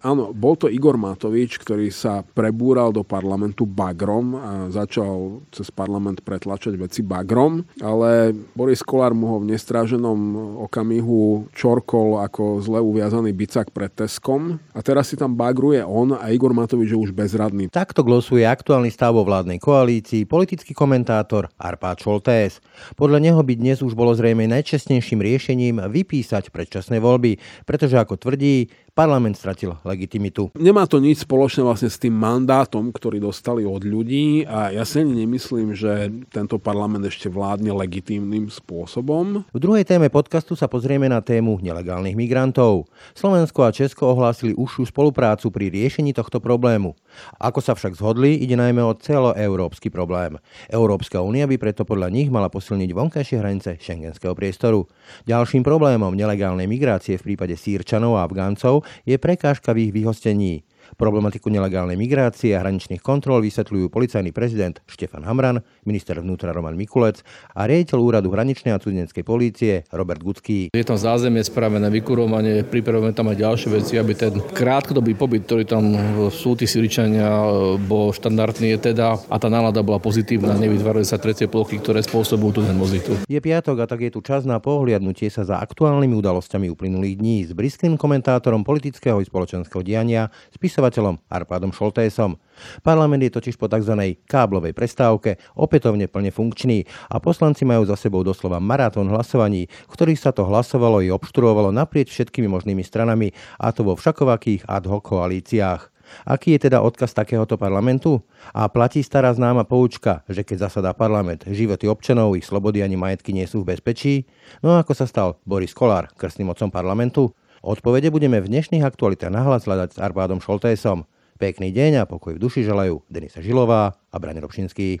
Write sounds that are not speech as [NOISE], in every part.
Áno, bol to Igor Matovič, ktorý sa prebúral do parlamentu bagrom a začal cez parlament pretlačať veci bagrom, ale Boris Kolár mu ho v nestráženom okamihu čorkol ako zle uviazaný bicak pred Teskom a teraz si tam bagruje on a Igor Matovič je už bezradný. Takto glosuje aktuálny stav vo vládnej koalícii politický komentátor Arpád Šoltés. Podľa neho by dnes už bolo zrejme najčestnejším riešením vypísať predčasné voľby, pretože ako tvrdí, parlament stratil legitimitu. Nemá to nič spoločné vlastne s tým mandátom, ktorý dostali od ľudí a ja si ani nemyslím, že tento parlament ešte vládne legitímnym spôsobom. V druhej téme podcastu sa pozrieme na tému nelegálnych migrantov. Slovensko a Česko ohlásili užšiu spoluprácu pri riešení tohto problému. Ako sa však zhodli, ide najmä o celoeurópsky problém. Európska únia by preto podľa nich mala posilniť vonkajšie hranice šengenského priestoru. Ďalším problémom nelegálnej migrácie v prípade sírčanov a Afgáncov je prekážka v ich vyhostení. Problematiku nelegálnej migrácie a hraničných kontrol vysvetľujú policajný prezident Štefan Hamran, minister vnútra Roman Mikulec a riaditeľ úradu hraničnej a cudzineckej polície Robert Gucký. Je tam zázemie spravené, vykurovanie, pripravujeme tam aj ďalšie veci, aby ten krátkodobý pobyt, ktorý tam sú tí Syričania, bol štandardný je teda a tá nálada bola pozitívna, nevytvárali sa trecie plochy, ktoré spôsobujú tú nervozitu. Je piatok a tak je tu čas na pohliadnutie sa za aktuálnymi udalosťami uplynulých dní s briským komentátorom politického i spoločenského diania, spisovateľom Arpádom Šoltésom. Parlament je totiž po tzv. káblovej prestávke opätovne plne funkčný a poslanci majú za sebou doslova maratón hlasovaní, ktorých sa to hlasovalo i obštruovalo naprieč všetkými možnými stranami, a to vo všakovakých ad hoc koalíciách. Aký je teda odkaz takéhoto parlamentu? A platí stará známa poučka, že keď zasadá parlament, životy občanov, ich slobody ani majetky nie sú v bezpečí? No ako sa stal Boris Kolár krstným otcom parlamentu? Odpovede budeme v dnešných aktualitách nahlas hľadať s Arpádom Šoltésom. Pekný deň a pokoj v duši želajú Denisa Žilová a Brane Robšinský.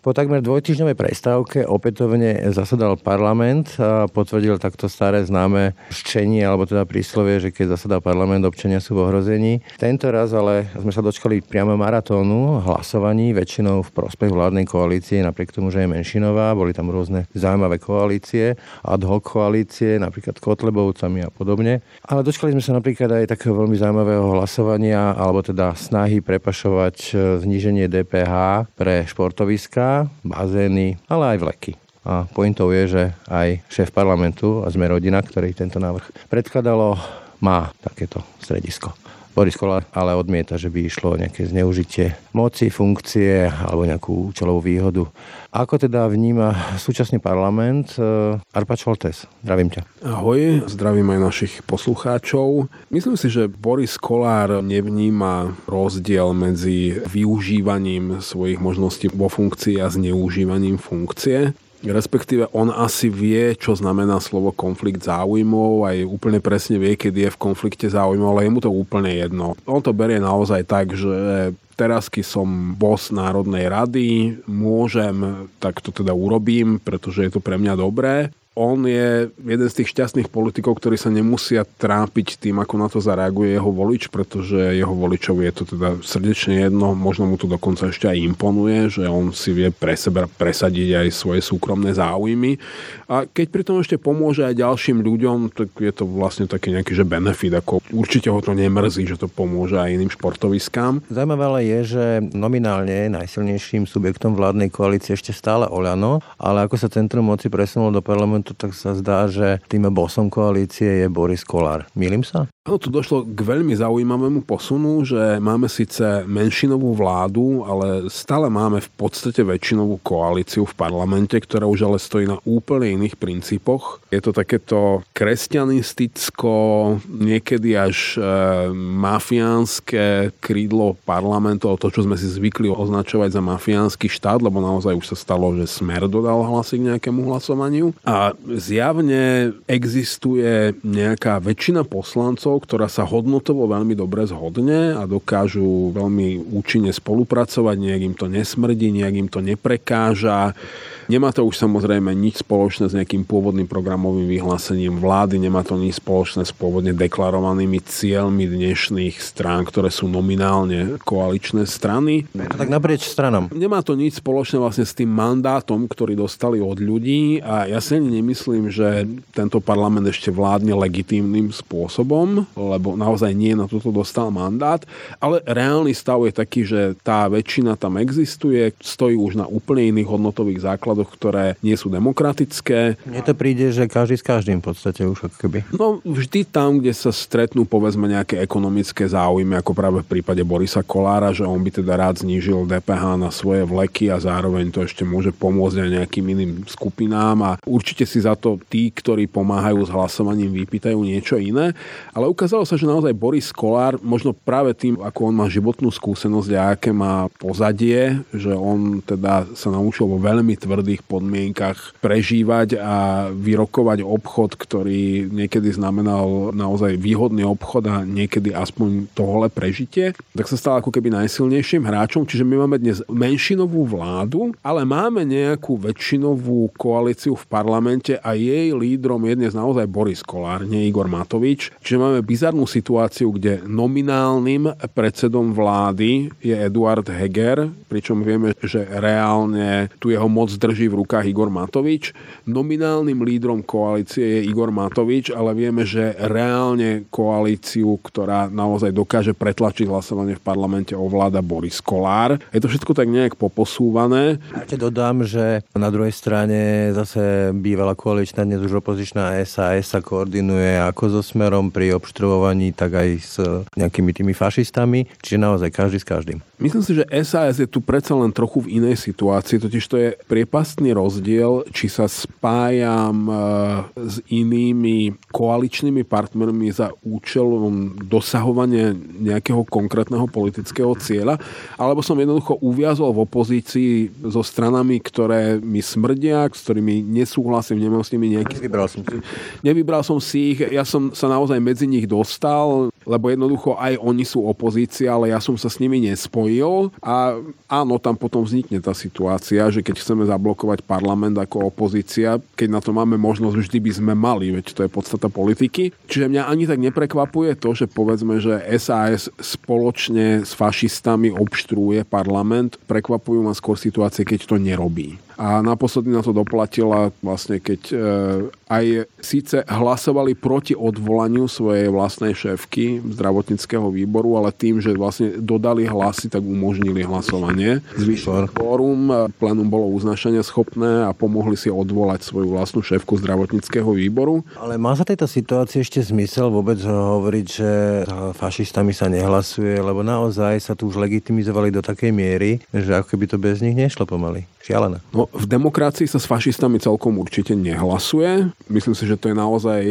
Po takmer dvojtyžňovej prestávke opätovne zasadal parlament a potvrdil takto staré známe ščenie, alebo teda príslovie, že keď zasadá parlament, občania sú v ohrození. Tento raz ale sme sa dočkali priamo maratónu hlasovaní, väčšinou v prospech vládnej koalície, napriek tomu, že je menšinová. Boli tam rôzne zaujímavé koalície, ad hoc koalície, napríklad Kotlebovcami a podobne. Ale dočkali sme sa napríklad aj takého veľmi zaujímavého hlasovania, alebo teda snahy prepašovať zníženie DPH pre športoviska bazény, ale aj vleky. A pointou je, že aj šéf parlamentu a sme rodina, ktorý tento návrh predkladalo, má takéto stredisko. Boris Kolár ale odmieta, že by išlo o nejaké zneužitie moci, funkcie alebo nejakú účelovú výhodu. Ako teda vníma súčasný parlament? Eh, Arpa Čoltes, zdravím ťa. Ahoj, zdravím aj našich poslucháčov. Myslím si, že Boris Kolár nevníma rozdiel medzi využívaním svojich možností vo funkcii a zneužívaním funkcie. Respektíve on asi vie, čo znamená slovo konflikt záujmov, aj úplne presne vie, keď je v konflikte záujmov, ale je mu to úplne jedno. On to berie naozaj tak, že teraz, keď som boss Národnej rady, môžem, tak to teda urobím, pretože je to pre mňa dobré on je jeden z tých šťastných politikov, ktorí sa nemusia trápiť tým, ako na to zareaguje jeho volič, pretože jeho voličov je to teda srdečne jedno, možno mu to dokonca ešte aj imponuje, že on si vie pre seba presadiť aj svoje súkromné záujmy. A keď pritom ešte pomôže aj ďalším ľuďom, tak je to vlastne taký nejaký že benefit, ako určite ho to nemrzí, že to pomôže aj iným športoviskám. Zaujímavé ale je, že nominálne najsilnejším subjektom vládnej koalície ešte stále Oľano, ale ako sa centrum moci presunulo do parlamentu parlamentu, tak sa zdá, že tým bosom koalície je Boris Kolár. Milím sa? No, tu došlo k veľmi zaujímavému posunu, že máme síce menšinovú vládu, ale stále máme v podstate väčšinovú koalíciu v parlamente, ktorá už ale stojí na úplne iných princípoch. Je to takéto kresťanisticko, niekedy až e, mafiánske krídlo parlamentu, to, čo sme si zvykli označovať za mafiánsky štát, lebo naozaj už sa stalo, že Smer dodal hlasy k nejakému hlasovaniu. A zjavne existuje nejaká väčšina poslancov, ktorá sa hodnotovo veľmi dobre zhodne a dokážu veľmi účinne spolupracovať, nejak im to nesmrdí, nejak im to neprekáža Nemá to už samozrejme nič spoločné s nejakým pôvodným programovým vyhlásením vlády, nemá to nič spoločné s pôvodne deklarovanými cieľmi dnešných strán, ktoré sú nominálne koaličné strany. Tak naprieč stranom. Nemá to nič spoločné vlastne s tým mandátom, ktorý dostali od ľudí a ja si ani nemyslím, že tento parlament ešte vládne legitímnym spôsobom, lebo naozaj nie na toto dostal mandát, ale reálny stav je taký, že tá väčšina tam existuje, stojí už na úplne iných hodnotových základoch ktoré nie sú demokratické. Mne to príde, že každý s každým v podstate už keby. No vždy tam, kde sa stretnú povedzme nejaké ekonomické záujmy, ako práve v prípade Borisa Kolára, že on by teda rád znížil DPH na svoje vleky a zároveň to ešte môže pomôcť aj nejakým iným skupinám a určite si za to tí, ktorí pomáhajú s hlasovaním, vypýtajú niečo iné. Ale ukázalo sa, že naozaj Boris Kolár, možno práve tým, ako on má životnú skúsenosť a aké má pozadie, že on teda sa naučil vo veľmi tvrdých podmienkach prežívať a vyrokovať obchod, ktorý niekedy znamenal naozaj výhodný obchod a niekedy aspoň tohle prežitie, tak sa stal ako keby najsilnejším hráčom. Čiže my máme dnes menšinovú vládu, ale máme nejakú väčšinovú koalíciu v parlamente a jej lídrom je dnes naozaj Boris Kolár, nie Igor Matovič. Čiže máme bizarnú situáciu, kde nominálnym predsedom vlády je Eduard Heger, pričom vieme, že reálne tu jeho moc drží v rukách Igor Matovič. Nominálnym lídrom koalície je Igor Matovič, ale vieme, že reálne koalíciu, ktorá naozaj dokáže pretlačiť hlasovanie v parlamente, ovláda Boris Kolár. Je to všetko tak nejak poposúvané. Ja te dodám, že na druhej strane zase bývalá koaličná, dnes už opozičná SAS sa koordinuje ako so Smerom pri obštruovaní, tak aj s nejakými tými fašistami, čiže naozaj každý s každým. Myslím si, že SAS je tu predsa len trochu v inej situácii, totiž to je priepastný rozdiel, či sa spájam e, s inými koaličnými partnermi za účelom dosahovania nejakého konkrétneho politického cieľa, alebo som jednoducho uviazol v opozícii so stranami, ktoré mi smrdia, s ktorými nesúhlasím, nemám s nimi nejaký... Nevybral som si. Nevybral som si ich, ja som sa naozaj medzi nich dostal, lebo jednoducho aj oni sú opozícia, ale ja som sa s nimi nespojil spojil a áno, tam potom vznikne tá situácia, že keď chceme zablokovať parlament ako opozícia, keď na to máme možnosť, vždy by sme mali, veď to je podstata politiky. Čiže mňa ani tak neprekvapuje to, že povedzme, že SAS spoločne s fašistami obštruuje parlament. Prekvapujú ma skôr situácie, keď to nerobí. A naposledy na to doplatila vlastne, keď e, aj síce hlasovali proti odvolaniu svojej vlastnej šéfky zdravotníckého výboru, ale tým, že vlastne dodali hlasy, tak umožnili hlasovanie. Zvyšil fórum, plénum bolo uznašania schopné a pomohli si odvolať svoju vlastnú šéfku zdravotníckého výboru. Ale má za tejto situácii ešte zmysel vôbec hovoriť, že fašistami sa nehlasuje, lebo naozaj sa tu už legitimizovali do takej miery, že ako keby to bez nich nešlo pomaly. Šialené. No, v demokracii sa s fašistami celkom určite nehlasuje. Myslím si, že to je naozaj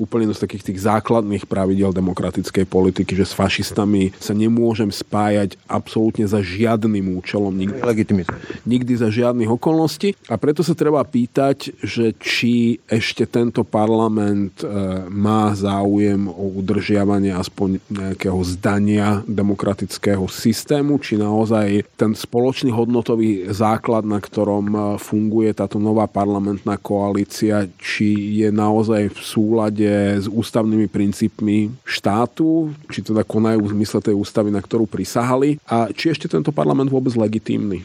úplne z takých tých základných pravidel demokratickej politiky, že s fašistami sa nemôžem spájať absolútne za žiadnym účelom. Nikdy, nikdy za žiadnych okolností. A preto sa treba pýtať, že či ešte tento parlament e, má záujem o udržiavanie aspoň nejakého zdania demokratického systému, či naozaj ten spoločný hodnotový základ na ktorom e, funguje táto nová parlamentná koalícia, či je naozaj v súlade s ústavnými princípmi štátu, či teda konajú v zmysle tej ústavy, na ktorú prisahali a či ešte tento parlament vôbec legitímny.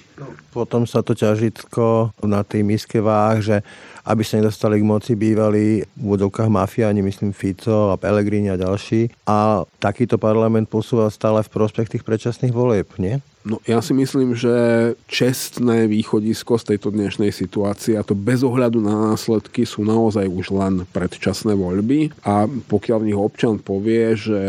Potom sa to ťažitko na tej miske váh, že aby sa nedostali k moci bývali v úvodovkách mafiáni, myslím Fico a Pellegrini a ďalší. A takýto parlament posúval stále v prospech tých predčasných volieb, nie? No ja si myslím, že čestné východisko z tejto dnešnej situácie, a to bez ohľadu na následky, sú naozaj už len predčasné voľby a pokiaľ v nich občan povie, že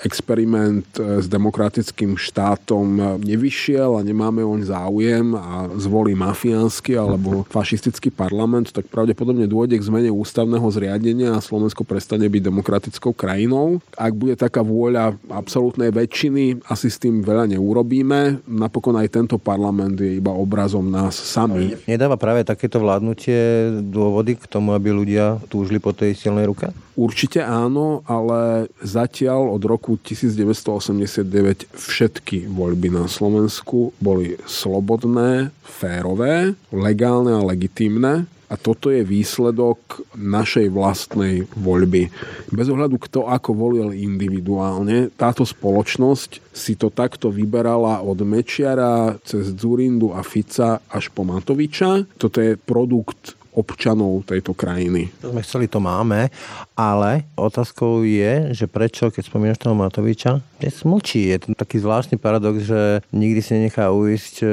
experiment s demokratickým štátom nevyšiel a nemáme oň záujem a zvolí mafiánsky alebo [LAUGHS] fašistický parlament, tak pravdepodobne dôjde k zmene ústavného zriadenia a Slovensko prestane byť demokratickou krajinou. Ak bude taká vôľa absolútnej väčšiny, asi s tým veľa neurobíme napokon aj tento parlament je iba obrazom nás sami. Nedáva práve takéto vládnutie dôvody k tomu, aby ľudia túžili po tej silnej ruke? Určite áno, ale zatiaľ od roku 1989 všetky voľby na Slovensku boli slobodné, férové, legálne a legitímne a toto je výsledok našej vlastnej voľby. Bez ohľadu kto ako volil individuálne, táto spoločnosť si to takto vyberala od Mečiara cez Zurindu a Fica až po Matoviča. Toto je produkt občanov tejto krajiny. To sme chceli, to máme, ale otázkou je, že prečo, keď spomínaš toho Matoviča, dnes mlčí. Je to taký zvláštny paradox, že nikdy si nenechá uísť e,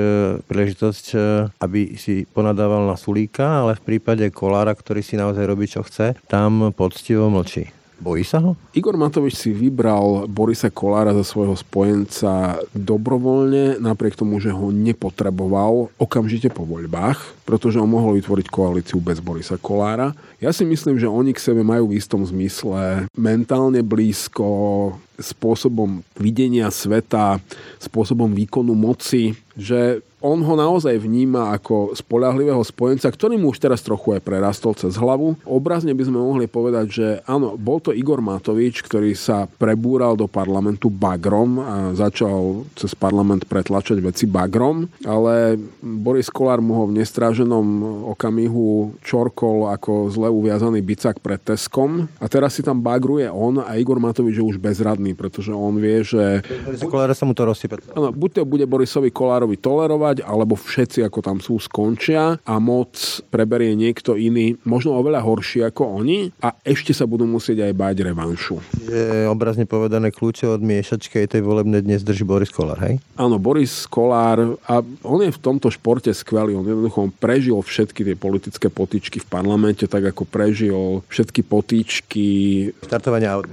príležitosť, e, aby si ponadával na Sulíka, ale v prípade Kolára, ktorý si naozaj robí, čo chce, tam poctivo mlčí. Bojí sa ho? Igor Matovič si vybral Borisa Kolára za svojho spojenca dobrovoľne, napriek tomu, že ho nepotreboval okamžite po voľbách, pretože on mohol vytvoriť koalíciu bez Borisa Kolára. Ja si myslím, že oni k sebe majú v istom zmysle mentálne blízko, spôsobom videnia sveta, spôsobom výkonu moci, že on ho naozaj vníma ako spolahlivého spojenca, ktorý mu už teraz trochu aj prerastol cez hlavu. Obrazne by sme mohli povedať, že áno, bol to Igor Matovič, ktorý sa prebúral do parlamentu bagrom a začal cez parlament pretlačať veci bagrom, ale Boris Kolár mu ho v nestráženom okamihu čorkol ako zle uviazaný bicak pred Teskom a teraz si tam bagruje on a Igor Matovič je už bezradný, pretože on vie, že... Kolára sa mu to rozsype. Áno, buď to bude Borisovi Kolárovi tolerovať, alebo všetci, ako tam sú, skončia a moc preberie niekto iný, možno oveľa horší ako oni a ešte sa budú musieť aj báť revanšu. Je obrazne povedané kľúče od miešačky tej volebnej dnes drží Boris Kolár, hej? Áno, Boris Kolár a on je v tomto športe skvelý. On jednoducho on prežil všetky tie politické potičky v parlamente, tak ako prežil všetky potičky. Štartovania aut.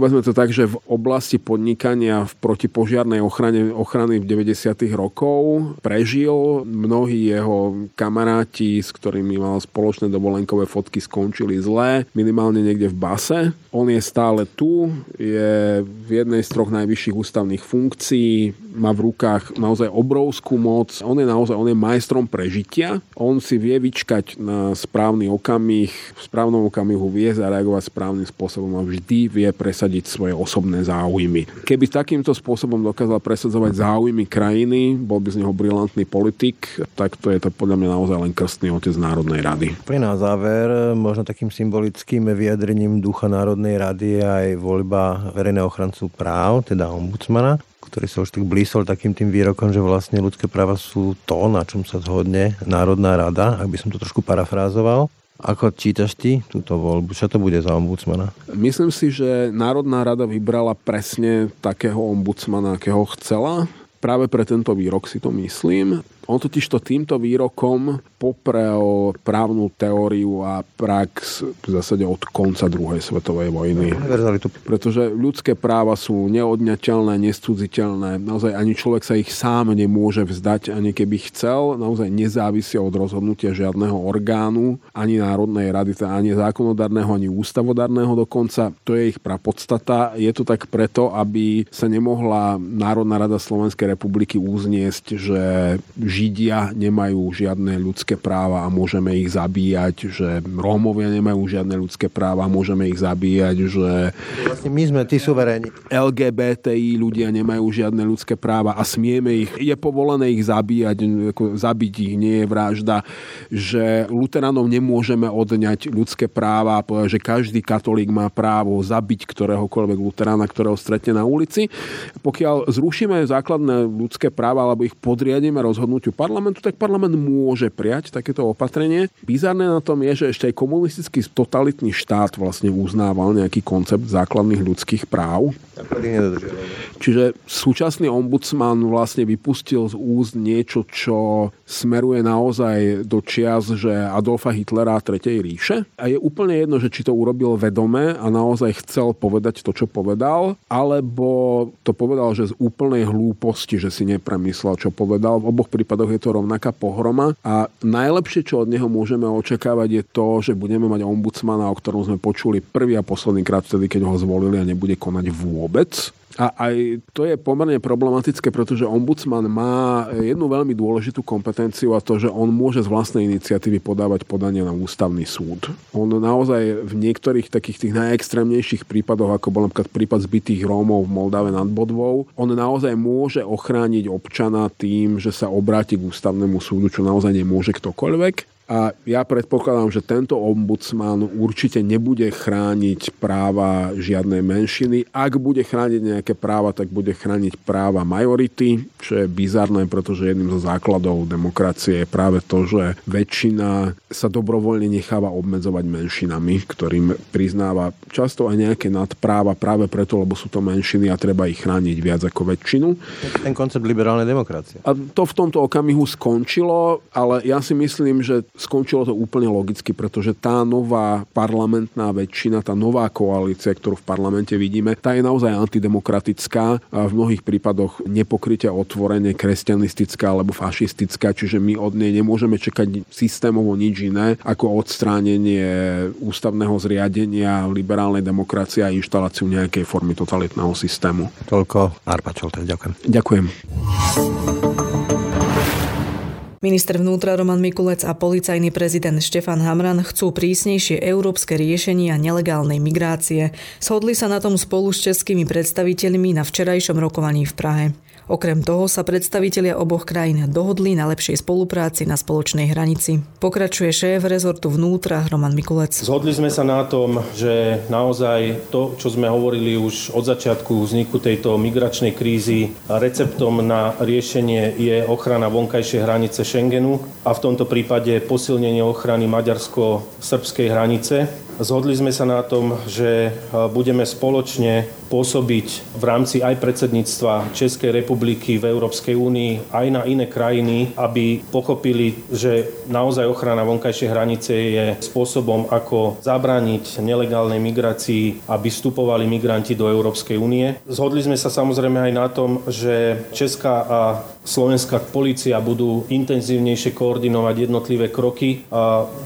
Povedzme to tak, že v oblasti podnikania v protipožiarnej ochrane, ochrany v 90. rokoch rokov prežil. Mnohí jeho kamaráti, s ktorými mal spoločné dovolenkové fotky, skončili zlé, minimálne niekde v base. On je stále tu, je v jednej z troch najvyšších ústavných funkcií, má v rukách naozaj obrovskú moc. On je naozaj on je majstrom prežitia. On si vie vyčkať na správny okamih, v správnom okamihu vie zareagovať správnym spôsobom a vždy vie presadiť svoje osobné záujmy. Keby takýmto spôsobom dokázal presadzovať záujmy krajiny, bol by z neho brilantný politik, tak to je to podľa mňa naozaj len krstný otec Národnej rady. Pri na záver, možno takým symbolickým vyjadrením ducha Národnej rady je aj voľba verejného ochrancu práv, teda ombudsmana ktorý sa už tak blísol takým tým výrokom, že vlastne ľudské práva sú to, na čom sa zhodne Národná rada, ak by som to trošku parafrázoval. Ako čítaš ty túto voľbu? Čo to bude za ombudsmana? Myslím si, že Národná rada vybrala presne takého ombudsmana, akého chcela práve pre tento výrok si to myslím. On totiž to týmto výrokom poprel právnu teóriu a prax v zásade od konca druhej svetovej vojny. Pretože ľudské práva sú neodňateľné, nescudziteľné. Naozaj ani človek sa ich sám nemôže vzdať, ani keby chcel. Naozaj nezávisia od rozhodnutia žiadneho orgánu, ani Národnej rady, ani zákonodárneho, ani ústavodárneho dokonca. To je ich prapodstata. Je to tak preto, aby sa nemohla Národná rada Slovenskej republiky uzniesť, že Židia nemajú žiadne ľudské práva a môžeme ich zabíjať, že Rómovia nemajú žiadne ľudské práva a môžeme ich zabíjať, že vlastne my sme tí suveréni. LGBTI ľudia nemajú žiadne ľudské práva a smieme ich, je povolené ich zabíjať, ako zabiť ich nie je vražda, že luteranov nemôžeme odňať ľudské práva a povedať, že každý katolík má právo zabiť ktoréhokoľvek luterána, ktorého stretne na ulici. Pokiaľ zrušíme základné ľudské práva alebo ich podriadíme rozhodnutiu parlamentu, tak parlament môže prijať takéto opatrenie. Bizarné na tom je, že ešte aj komunistický totalitný štát vlastne uznával nejaký koncept základných ľudských práv. Čiže súčasný ombudsman vlastne vypustil z úst niečo, čo smeruje naozaj do čias, že Adolfa Hitlera Tretej ríše. A je úplne jedno, že či to urobil vedome a naozaj chcel povedať to, čo povedal, alebo to povedal, že z úplnej hlúposti, že si nepremyslel, čo povedal. V oboch prípadoch je to rovnaká pohroma. A najlepšie, čo od neho môžeme očakávať, je to, že budeme mať ombudsmana, o ktorom sme počuli prvý a posledný krát vtedy, keď ho zvolili a nebude konať vôbec. A aj to je pomerne problematické, pretože ombudsman má jednu veľmi dôležitú kompetenciu a to, že on môže z vlastnej iniciatívy podávať podanie na ústavný súd. On naozaj v niektorých takých tých najextrémnejších prípadoch, ako bol napríklad prípad zbytých Rómov v Moldave nad Bodvou, on naozaj môže ochrániť občana tým, že sa obráti k ústavnému súdu, čo naozaj nemôže ktokoľvek. A ja predpokladám, že tento ombudsman určite nebude chrániť práva žiadnej menšiny. Ak bude chrániť nejaké práva, tak bude chrániť práva majority, čo je bizarné, pretože jedným zo základov demokracie je práve to, že väčšina sa dobrovoľne necháva obmedzovať menšinami, ktorým priznáva často aj nejaké nadpráva práve preto, lebo sú to menšiny a treba ich chrániť viac ako väčšinu. Ten koncept liberálnej demokracie. A to v tomto okamihu skončilo, ale ja si myslím, že skončilo to úplne logicky, pretože tá nová parlamentná väčšina, tá nová koalícia, ktorú v parlamente vidíme, tá je naozaj antidemokratická a v mnohých prípadoch nepokryte otvorene kresťanistická alebo fašistická, čiže my od nej nemôžeme čakať systémovo nič iné ako odstránenie ústavného zriadenia, liberálnej demokracie a inštaláciu nejakej formy totalitného systému. Toľko Arpačol, ďakujem. Ďakujem. Minister vnútra Roman Mikulec a policajný prezident Štefan Hamran chcú prísnejšie európske riešenia nelegálnej migrácie. Shodli sa na tom spolu s českými predstaviteľmi na včerajšom rokovaní v Prahe. Okrem toho sa predstavitelia oboch krajín dohodli na lepšej spolupráci na spoločnej hranici. Pokračuje šéf rezortu vnútra Roman Mikulec. Zhodli sme sa na tom, že naozaj to, čo sme hovorili už od začiatku vzniku tejto migračnej krízy, receptom na riešenie je ochrana vonkajšej hranice Schengenu a v tomto prípade posilnenie ochrany maďarsko-srbskej hranice. Zhodli sme sa na tom, že budeme spoločne pôsobiť v rámci aj predsedníctva Českej republiky v Európskej únii aj na iné krajiny, aby pochopili, že naozaj ochrana vonkajšej hranice je spôsobom, ako zabrániť nelegálnej migrácii, aby vstupovali migranti do Európskej únie. Zhodli sme sa samozrejme aj na tom, že Česká a slovenská policia budú intenzívnejšie koordinovať jednotlivé kroky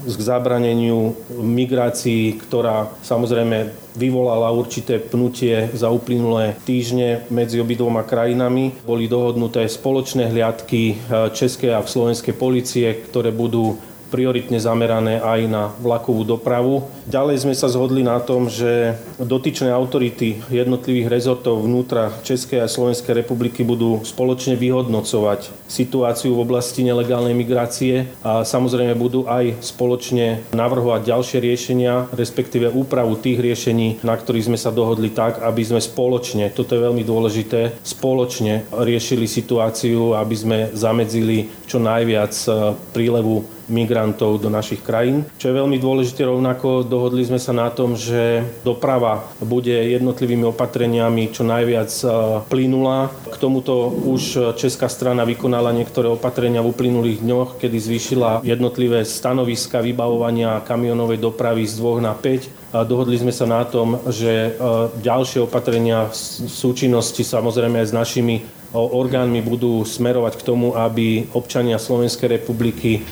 k zabraneniu migrácii, ktorá samozrejme vyvolala určité pnutie za uplynulé týždne medzi obidvoma krajinami. Boli dohodnuté spoločné hliadky eh, Českej a slovenskej policie, ktoré budú prioritne zamerané aj na vlakovú dopravu. Ďalej sme sa zhodli na tom, že dotyčné autority jednotlivých rezortov vnútra Českej a Slovenskej republiky budú spoločne vyhodnocovať situáciu v oblasti nelegálnej migrácie a samozrejme budú aj spoločne navrhovať ďalšie riešenia, respektíve úpravu tých riešení, na ktorých sme sa dohodli tak, aby sme spoločne, toto je veľmi dôležité, spoločne riešili situáciu, aby sme zamedzili čo najviac eh, prílevu migrantov do našich krajín. Čo je veľmi dôležité rovnako, dohodli sme sa na tom, že doprava bude jednotlivými opatreniami čo najviac e, plynulá. K tomuto už česká strana vykonala niektoré opatrenia v uplynulých dňoch, kedy zvýšila jednotlivé stanoviska vybavovania kamionovej dopravy z 2 na 5 Dohodli sme sa na tom, že ďalšie opatrenia v súčinnosti samozrejme aj s našimi orgánmi budú smerovať k tomu, aby občania Slovenskej republiky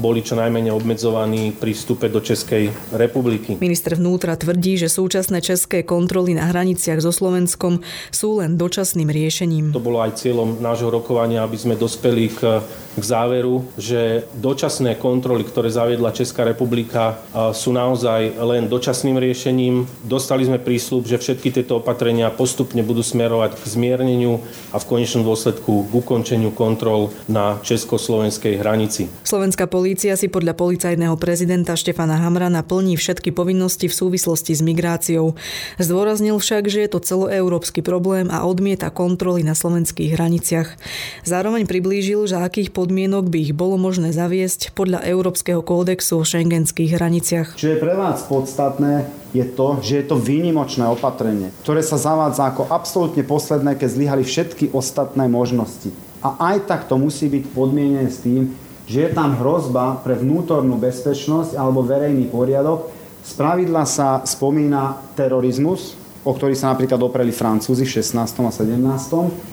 boli čo najmenej obmedzovaní pri vstupe do Českej republiky. Minister vnútra tvrdí, že súčasné české kontroly na hraniciach so Slovenskom sú len dočasným riešením. To bolo aj cieľom nášho rokovania, aby sme dospeli k k záveru, že dočasné kontroly, ktoré zaviedla Česká republika, sú naozaj len dočasným riešením. Dostali sme prísľub, že všetky tieto opatrenia postupne budú smerovať k zmierneniu a v konečnom dôsledku k ukončeniu kontrol na československej hranici. Slovenská polícia si podľa policajného prezidenta Štefana Hamrana plní všetky povinnosti v súvislosti s migráciou. Zdôraznil však, že je to celoeurópsky problém a odmieta kontroly na slovenských hraniciach. Zároveň priblížil, že akých pod podmienok by ich bolo možné zaviesť podľa Európskeho kódexu o šengenských hraniciach. Čo je pre vás podstatné, je to, že je to výnimočné opatrenie, ktoré sa zavádza ako absolútne posledné, keď zlyhali všetky ostatné možnosti. A aj tak to musí byť podmienené s tým, že je tam hrozba pre vnútornú bezpečnosť alebo verejný poriadok. Z pravidla sa spomína terorizmus, o ktorý sa napríklad opreli Francúzi v 16. a 17.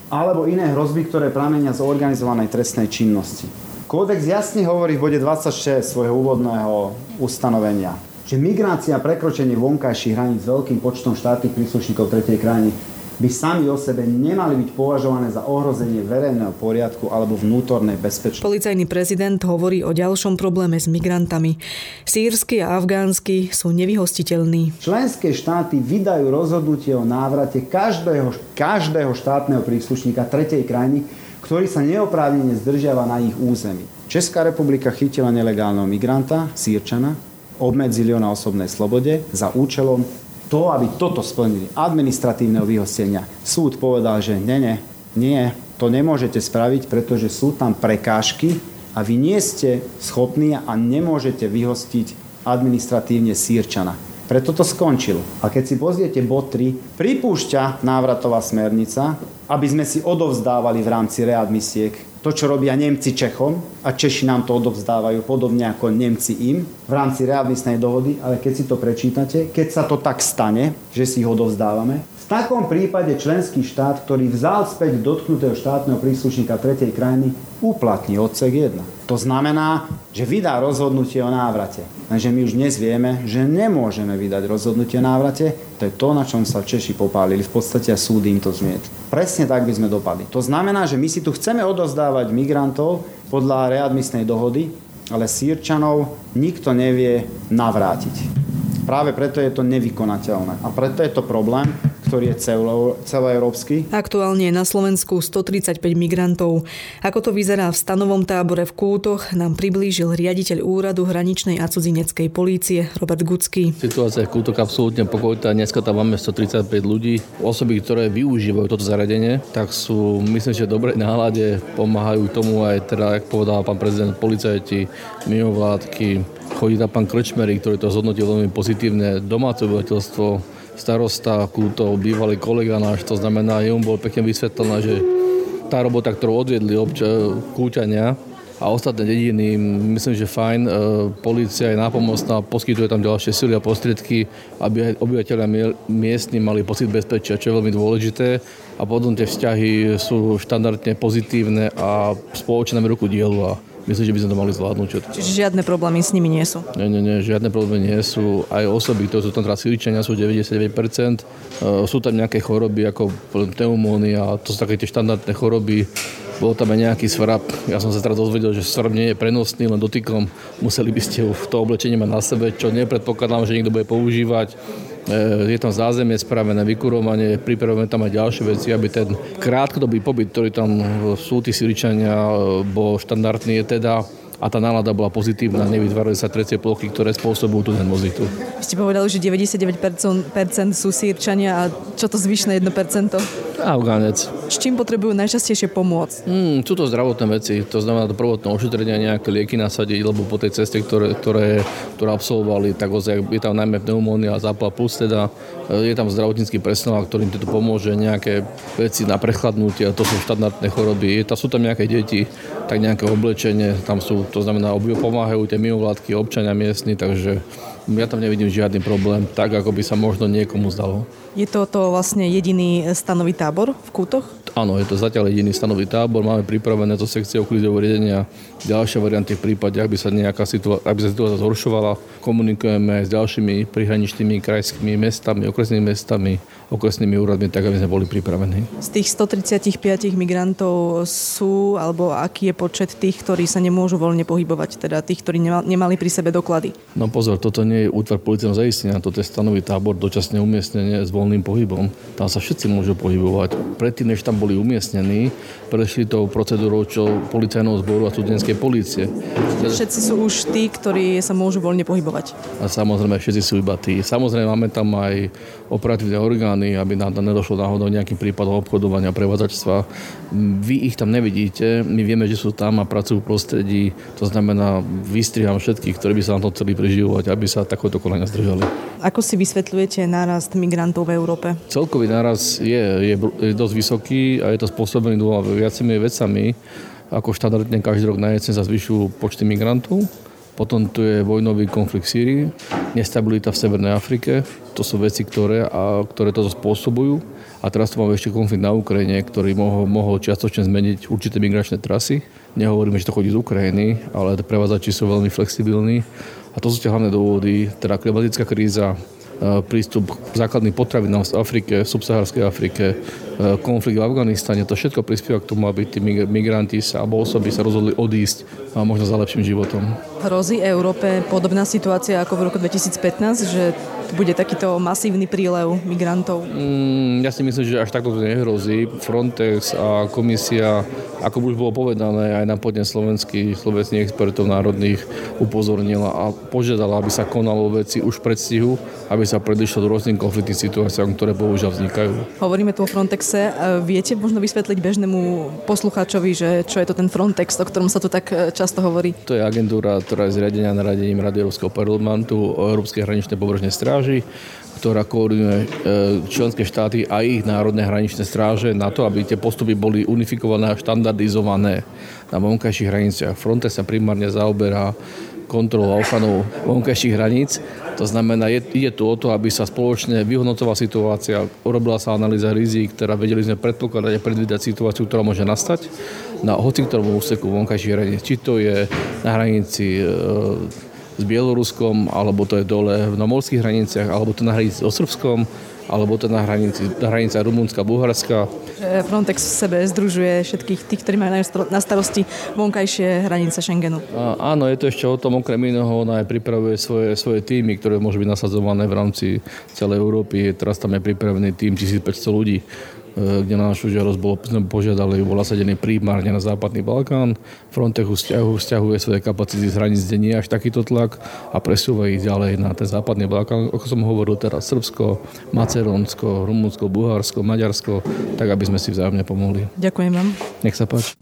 alebo iné hrozby, ktoré pramenia z organizovanej trestnej činnosti. Kódex jasne hovorí v bode 26 svojho úvodného ustanovenia, že migrácia a prekročenie vonkajších hraníc veľkým počtom štátnych príslušníkov tretej krajiny by sami o sebe nemali byť považované za ohrozenie verejného poriadku alebo vnútornej bezpečnosti. Policajný prezident hovorí o ďalšom probléme s migrantami. Sírsky a afgánsky sú nevyhostiteľní. Členské štáty vydajú rozhodnutie o návrate každého, každého štátneho príslušníka tretej krajiny, ktorý sa neoprávnene zdržiava na ich území. Česká republika chytila nelegálneho migranta, sírčana, obmedzili ho na osobnej slobode za účelom to, aby toto splnili, administratívneho vyhostenia, súd povedal, že nie, nie, nie, to nemôžete spraviť, pretože sú tam prekážky a vy nie ste schopní a nemôžete vyhostiť administratívne sírčana. Preto to skončilo. A keď si pozriete bod 3, pripúšťa návratová smernica, aby sme si odovzdávali v rámci readmisiek to, čo robia Nemci Čechom a Češi nám to odovzdávajú podobne ako Nemci im v rámci readmisnej dohody, ale keď si to prečítate, keď sa to tak stane, že si ich odovzdávame, v takom prípade členský štát, ktorý vzal späť dotknutého štátneho príslušníka tretej krajiny, uplatní odsek 1. To znamená, že vydá rozhodnutie o návrate. Lenže my už dnes vieme, že nemôžeme vydať rozhodnutie o návrate. To je to, na čom sa Češi popálili. V podstate a súd im to zmiet. Presne tak by sme dopadli. To znamená, že my si tu chceme odozdávať migrantov podľa readmisnej dohody, ale sírčanov nikto nevie navrátiť. Práve preto je to nevykonateľné. A preto je to problém, ktorý je celo, celoeurópsky. Aktuálne je na Slovensku 135 migrantov. Ako to vyzerá v stanovom tábore v Kútoch, nám priblížil riaditeľ úradu hraničnej a cudzineckej polície Robert Gucký. Situácia v Kútoch absolútne pokojná. Dneska tam máme 135 ľudí. Osoby, ktoré využívajú toto zariadenie, tak sú, myslím, že v dobrej nálade pomáhajú tomu aj teda, jak povedal pán prezident, policajti, mimovládky, chodí tam pán Krčmery, ktorý to zhodnotil veľmi pozitívne, domáce obyvateľstvo, starosta Kútov, bývalý kolega náš, to znamená, jemu bol pekne vysvetlené, že tá robota, ktorú odviedli obča- Kúťania a ostatné dediny, myslím, že fajn. E, polícia je nápomocná, poskytuje tam ďalšie sily a prostriedky, aby aj obyvateľia miestni mali pocit bezpečia, čo je veľmi dôležité. A potom tie vzťahy sú štandardne pozitívne a spoločné ruku dielu a myslím, že by sme to mali zvládnuť. Čiže žiadne problémy s nimi nie sú? Nie, nie, nie, žiadne problémy nie sú. Aj osoby, ktoré sú tam teraz Siličania, sú 99%. E, sú tam nejaké choroby ako pneumónia, to sú také tie štandardné choroby. Bol tam aj nejaký svrap. Ja som sa teraz dozvedel, že svrap nie je prenosný, len dotykom. Museli by ste v to oblečenie mať na sebe, čo nepredpokladám, že niekto bude používať je tam zázemie spravené, vykurovanie, pripravujeme tam aj ďalšie veci, aby ten krátkodobý pobyt, ktorý tam sú tí Siličania, e, bol štandardný, je teda a tá nálada bola pozitívna, nevytvárali sa trecie plochy, ktoré spôsobujú tú nervozitu. Ste povedali, že 99% sú sírčania a čo to zvyšné 1%? Afgánec. S čím potrebujú najčastejšie pomôcť? Mm, sú to zdravotné veci, to znamená to prvotné ošetrenie, nejaké lieky nasadiť, lebo po tej ceste, ktoré, ktoré, ktoré absolvovali, tak ozaj je tam najmä pneumónia a zápal plus teda, je tam zdravotnícky personál, ktorým to pomôže, nejaké veci na prechladnutie, to sú štandardné choroby, sú tam nejaké deti, tak nejaké oblečenie, tam sú to znamená, pomáhajú tie mimovládky, občania miestni, takže Ja tam nevidím žiadny problém, tak ako by sa možno niekomu zdalo. Je to to vlastne jediný stanový tábor v Kútoch? Áno, je to zatiaľ jediný stanový tábor. Máme pripravené to sekciou krizového riadenia ďalšie varianty v prípade, ak by sa nejaká situácia, ak by sa situácia zhoršovala. Komunikujeme s ďalšími prihraničnými krajskými mestami, okresnými mestami, okresnými úradmi, tak aby sme boli pripravení. Z tých 135 migrantov sú, alebo aký je počet tých, ktorí sa nemôžu voľne pohybovať, teda tých, ktorí nemali pri sebe doklady? No pozor, toto nie je útvar policajného zaistenia, toto je stanový tábor dočasné umiestnenie s voľným pohybom. Tam sa všetci môžu pohybovať. Predtým, než tam boli umiestnení, prešli tou procedúrou čo policajného zboru a studenskej polície. Všetci sú už tí, ktorí sa môžu voľne pohybovať. A samozrejme, všetci sú iba tí. Samozrejme, máme tam aj operatívne orgány, aby nám tam nedošlo náhodou nejakým prípadom obchodovania, prevádzačstva. Vy ich tam nevidíte, my vieme, že sú tam a pracujú v prostredí. To znamená, vystriham všetkých, ktorí by sa na to chceli prežívať, aby sa takéto konania zdržali. Ako si vysvetľujete nárast migrantov v Európe? Celkový nárast je, je, je dosť vysoký a je to spôsobený dvoma viacimi vecami. Ako štandardne každý rok na jeseň sa zvyšujú počty migrantov. Potom tu je vojnový konflikt v Sýrii, nestabilita v Severnej Afrike. To sú veci, ktoré, a, ktoré to spôsobujú. A teraz tu máme ešte konflikt na Ukrajine, ktorý mohol, mohol čiastočne zmeniť určité migračné trasy. Nehovoríme, že to chodí z Ukrajiny, ale prevádzači sú veľmi flexibilní. A to sú tie hlavné dôvody, teda klimatická kríza, prístup k základným potravinám v Afrike, v subsahárskej Afrike, e, konflikt v Afganistane, to všetko prispieva k tomu, aby tí migranti sa, alebo osoby sa rozhodli odísť a možno za lepším životom. Hrozí Európe podobná situácia ako v roku 2015, že bude takýto masívny prílev migrantov? Mm, ja si myslím, že až takto to nehrozí. Frontex a komisia, ako už bolo povedané, aj na podne slovenských, slovenských expertov národných upozornila a požiadala, aby sa konalo veci už v predstihu, aby sa predišlo rôznych konfliktných situáciám, ktoré bohužiaľ vznikajú. Hovoríme tu o Frontexe. Viete možno vysvetliť bežnému poslucháčovi, že čo je to ten Frontex, o ktorom sa tu tak e, často hovorí? To je agentúra, ktorá je zriadená naradením Rady Európskeho parlamentu Európskej hraničnej pobrežnej stráži, ktorá koordinuje e, členské štáty a ich národné hraničné stráže na to, aby tie postupy boli unifikované a štandardizované na vonkajších hraniciach. Frontex sa primárne zaoberá kontrolou a ochranou vonkajších hraníc. To znamená, je, ide tu o to, aby sa spoločne vyhodnotovala situácia, urobila sa analýza rizik, ktorá vedeli sme predpokladať a predvídať situáciu, ktorá môže nastať na hoci ktorom úseku vonkajších hraníc. Či to je na hranici e, s Bieloruskom, alebo to je dole na morských hraniciach, alebo to na hranici so Srbskom, alebo to na hranici, na hranici Rumunska, Bulharska. Frontex v sebe združuje všetkých tých, ktorí majú na starosti vonkajšie hranice Schengenu. A, áno, je to ešte o tom, okrem iného, ona aj pripravuje svoje, svoje týmy, ktoré môžu byť nasadzované v rámci celej Európy. Teraz tam je pripravený tým 1500 ľudí kde na našu žiarosť bolo, sme požiadali, bol nasadený primárne na západný Balkán. Frontex vzťahuje, vzťahuje svoje kapacity z hraníc, kde nie až takýto tlak a presúva ich ďalej na ten západný Balkán, ako som hovoril teraz Srbsko, Macedónsko, Rumunsko, Bulharsko, Maďarsko, tak aby sme si vzájomne pomohli. Ďakujem vám. Nech sa páči.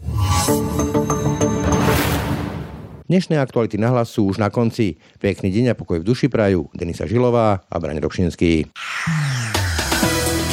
Dnešné aktuality na hlas sú už na konci. Pekný deň a pokoj v duši prajú Denisa Žilová a Braň Robšinský.